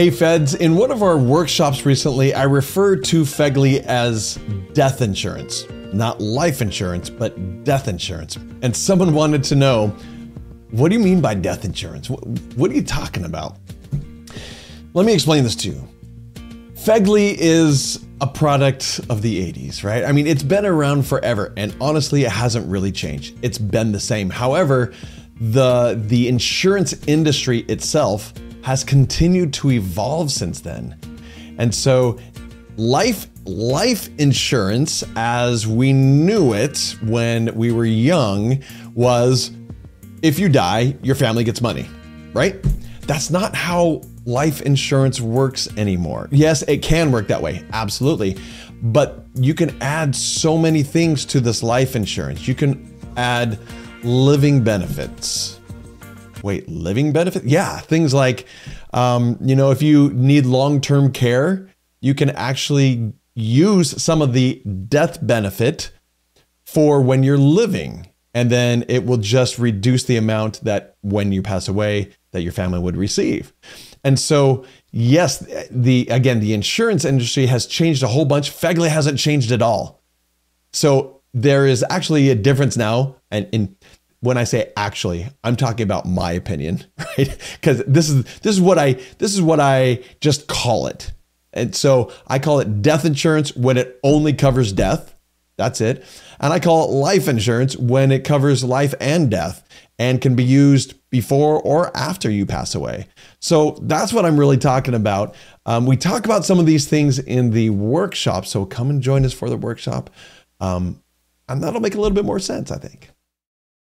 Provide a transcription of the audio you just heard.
Hey feds, in one of our workshops recently, I referred to FEGLI as death insurance. Not life insurance, but death insurance. And someone wanted to know, what do you mean by death insurance? What, are you talking about? Let me explain this to you. FEGLI is a product of the 80s, right? I mean, it's been around forever, and honestly, it hasn't really changed. It's been the same. However, the the insurance industry itself has continued to evolve since then. And so life life insurance as we knew it when we were young was if you die, your family gets money, right? That's not how life insurance works anymore. Yes, it can work that way, absolutely. But you can add so many things to this life insurance. You can add living benefits Wait, living benefit? Yeah, things like, um, you know, if you need long term care, you can actually use some of the death benefit for when you're living. And then it will just reduce the amount that when you pass away that your family would receive. And so, yes, the again, the insurance industry has changed a whole bunch. FEGLI hasn't changed at all. So there is actually a difference now, and in when I say actually, I'm talking about my opinion, right? Because this is this is what I this is what I just call it. And so I call it death insurance when it only covers death. That's it. And I call it life insurance when it covers life and death and can be used before or after you pass away. So that's what I'm really talking about. Um, we talk about some of these things in the workshop. So come and join us for the workshop. Um, and that'll make a little bit more sense, I think.